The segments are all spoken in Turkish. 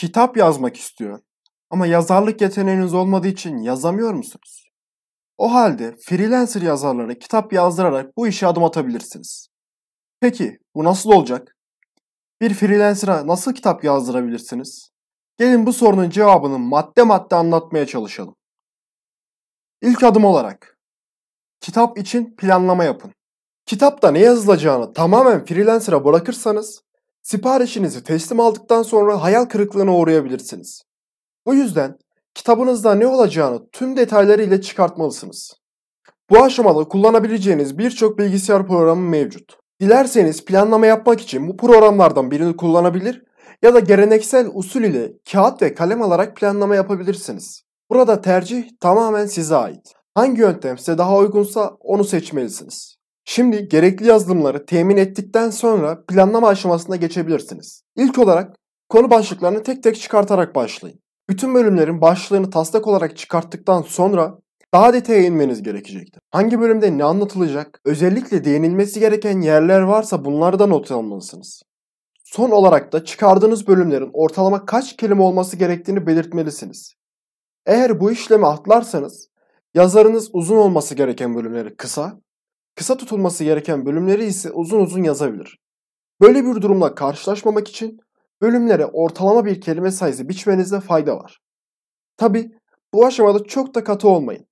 kitap yazmak istiyor ama yazarlık yeteneğiniz olmadığı için yazamıyor musunuz? O halde freelancer yazarlara kitap yazdırarak bu işe adım atabilirsiniz. Peki bu nasıl olacak? Bir freelancer'a nasıl kitap yazdırabilirsiniz? Gelin bu sorunun cevabını madde madde anlatmaya çalışalım. İlk adım olarak kitap için planlama yapın. Kitapta ne yazılacağını tamamen freelancer'a bırakırsanız siparişinizi teslim aldıktan sonra hayal kırıklığına uğrayabilirsiniz. Bu yüzden kitabınızda ne olacağını tüm detaylarıyla çıkartmalısınız. Bu aşamada kullanabileceğiniz birçok bilgisayar programı mevcut. Dilerseniz planlama yapmak için bu programlardan birini kullanabilir ya da geleneksel usul ile kağıt ve kalem alarak planlama yapabilirsiniz. Burada tercih tamamen size ait. Hangi yöntem size daha uygunsa onu seçmelisiniz. Şimdi gerekli yazılımları temin ettikten sonra planlama aşamasına geçebilirsiniz. İlk olarak konu başlıklarını tek tek çıkartarak başlayın. Bütün bölümlerin başlığını taslak olarak çıkarttıktan sonra daha detaya inmeniz gerekecektir. Hangi bölümde ne anlatılacak, özellikle değinilmesi gereken yerler varsa bunları da not almalısınız. Son olarak da çıkardığınız bölümlerin ortalama kaç kelime olması gerektiğini belirtmelisiniz. Eğer bu işlemi atlarsanız yazarınız uzun olması gereken bölümleri kısa, kısa tutulması gereken bölümleri ise uzun uzun yazabilir. Böyle bir durumla karşılaşmamak için bölümlere ortalama bir kelime sayısı biçmenizde fayda var. Tabi bu aşamada çok da katı olmayın.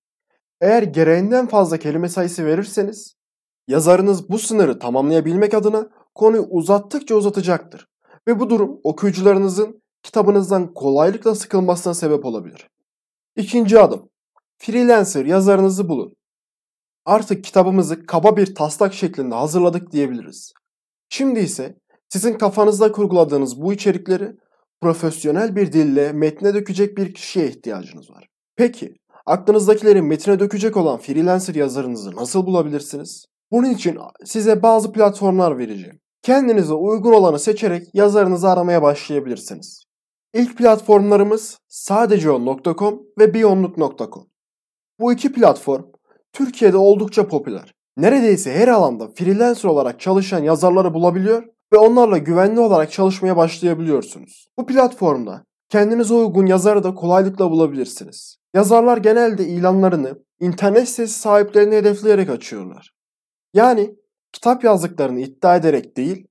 Eğer gereğinden fazla kelime sayısı verirseniz yazarınız bu sınırı tamamlayabilmek adına konuyu uzattıkça uzatacaktır. Ve bu durum okuyucularınızın kitabınızdan kolaylıkla sıkılmasına sebep olabilir. İkinci adım. Freelancer yazarınızı bulun. Artık kitabımızı kaba bir taslak şeklinde hazırladık diyebiliriz. Şimdi ise sizin kafanızda kurguladığınız bu içerikleri profesyonel bir dille metne dökecek bir kişiye ihtiyacınız var. Peki, aklınızdakileri metne dökecek olan freelancer yazarınızı nasıl bulabilirsiniz? Bunun için size bazı platformlar vereceğim. Kendinize uygun olanı seçerek yazarınızı aramaya başlayabilirsiniz. İlk platformlarımız sadeceon.com ve biyonluk.com. Bu iki platform Türkiye'de oldukça popüler. Neredeyse her alanda freelancer olarak çalışan yazarları bulabiliyor ve onlarla güvenli olarak çalışmaya başlayabiliyorsunuz. Bu platformda kendinize uygun yazarı da kolaylıkla bulabilirsiniz. Yazarlar genelde ilanlarını internet sitesi sahiplerini hedefleyerek açıyorlar. Yani kitap yazdıklarını iddia ederek değil,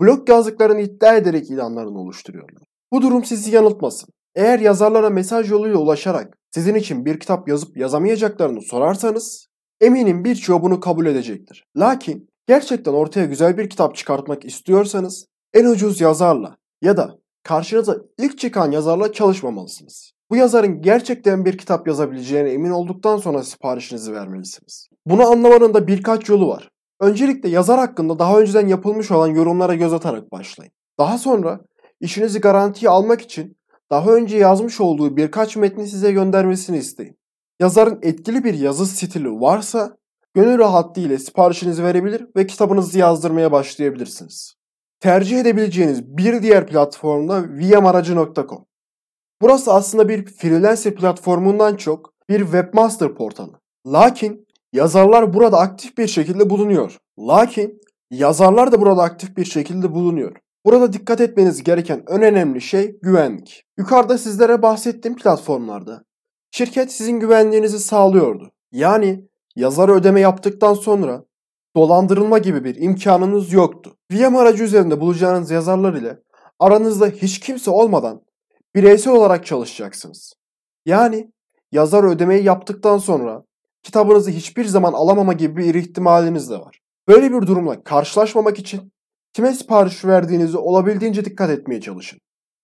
blog yazdıklarını iddia ederek ilanlarını oluşturuyorlar. Bu durum sizi yanıltmasın. Eğer yazarlara mesaj yoluyla ulaşarak sizin için bir kitap yazıp yazamayacaklarını sorarsanız eminim birçoğu bunu kabul edecektir. Lakin gerçekten ortaya güzel bir kitap çıkartmak istiyorsanız en ucuz yazarla ya da karşınıza ilk çıkan yazarla çalışmamalısınız. Bu yazarın gerçekten bir kitap yazabileceğine emin olduktan sonra siparişinizi vermelisiniz. Bunu anlamanın da birkaç yolu var. Öncelikle yazar hakkında daha önceden yapılmış olan yorumlara göz atarak başlayın. Daha sonra işinizi garantiye almak için daha önce yazmış olduğu birkaç metni size göndermesini isteyin. Yazarın etkili bir yazı stili varsa gönül rahatlığı ile siparişinizi verebilir ve kitabınızı yazdırmaya başlayabilirsiniz. Tercih edebileceğiniz bir diğer platform da vmaracı.com. Burası aslında bir freelancer platformundan çok bir webmaster portalı. Lakin yazarlar burada aktif bir şekilde bulunuyor. Lakin yazarlar da burada aktif bir şekilde bulunuyor. Burada dikkat etmeniz gereken en önemli şey güvenlik. Yukarıda sizlere bahsettiğim platformlarda şirket sizin güvenliğinizi sağlıyordu. Yani yazar ödeme yaptıktan sonra dolandırılma gibi bir imkanınız yoktu. VM aracı üzerinde bulacağınız yazarlar ile aranızda hiç kimse olmadan bireysel olarak çalışacaksınız. Yani yazar ödemeyi yaptıktan sonra kitabınızı hiçbir zaman alamama gibi bir ihtimaliniz de var. Böyle bir durumla karşılaşmamak için kime sipariş verdiğinizi olabildiğince dikkat etmeye çalışın.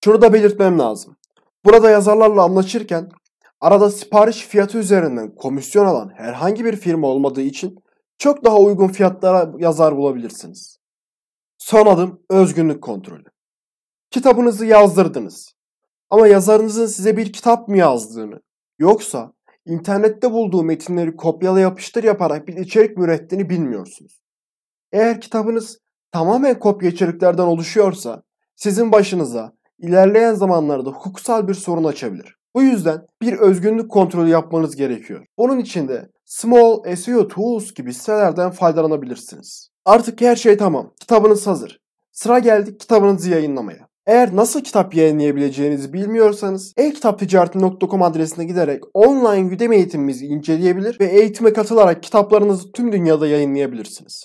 Şunu da belirtmem lazım. Burada yazarlarla anlaşırken arada sipariş fiyatı üzerinden komisyon alan herhangi bir firma olmadığı için çok daha uygun fiyatlara yazar bulabilirsiniz. Son adım özgünlük kontrolü. Kitabınızı yazdırdınız. Ama yazarınızın size bir kitap mı yazdığını yoksa internette bulduğu metinleri kopyala yapıştır yaparak bir içerik mi ürettiğini bilmiyorsunuz. Eğer kitabınız tamamen kopya içeriklerden oluşuyorsa sizin başınıza ilerleyen zamanlarda hukuksal bir sorun açabilir. Bu yüzden bir özgünlük kontrolü yapmanız gerekiyor. Onun için de Small SEO Tools gibi sitelerden faydalanabilirsiniz. Artık her şey tamam. Kitabınız hazır. Sıra geldi kitabınızı yayınlamaya. Eğer nasıl kitap yayınlayabileceğinizi bilmiyorsanız e-kitapticareti.com adresine giderek online Udemy eğitimimizi inceleyebilir ve eğitime katılarak kitaplarınızı tüm dünyada yayınlayabilirsiniz.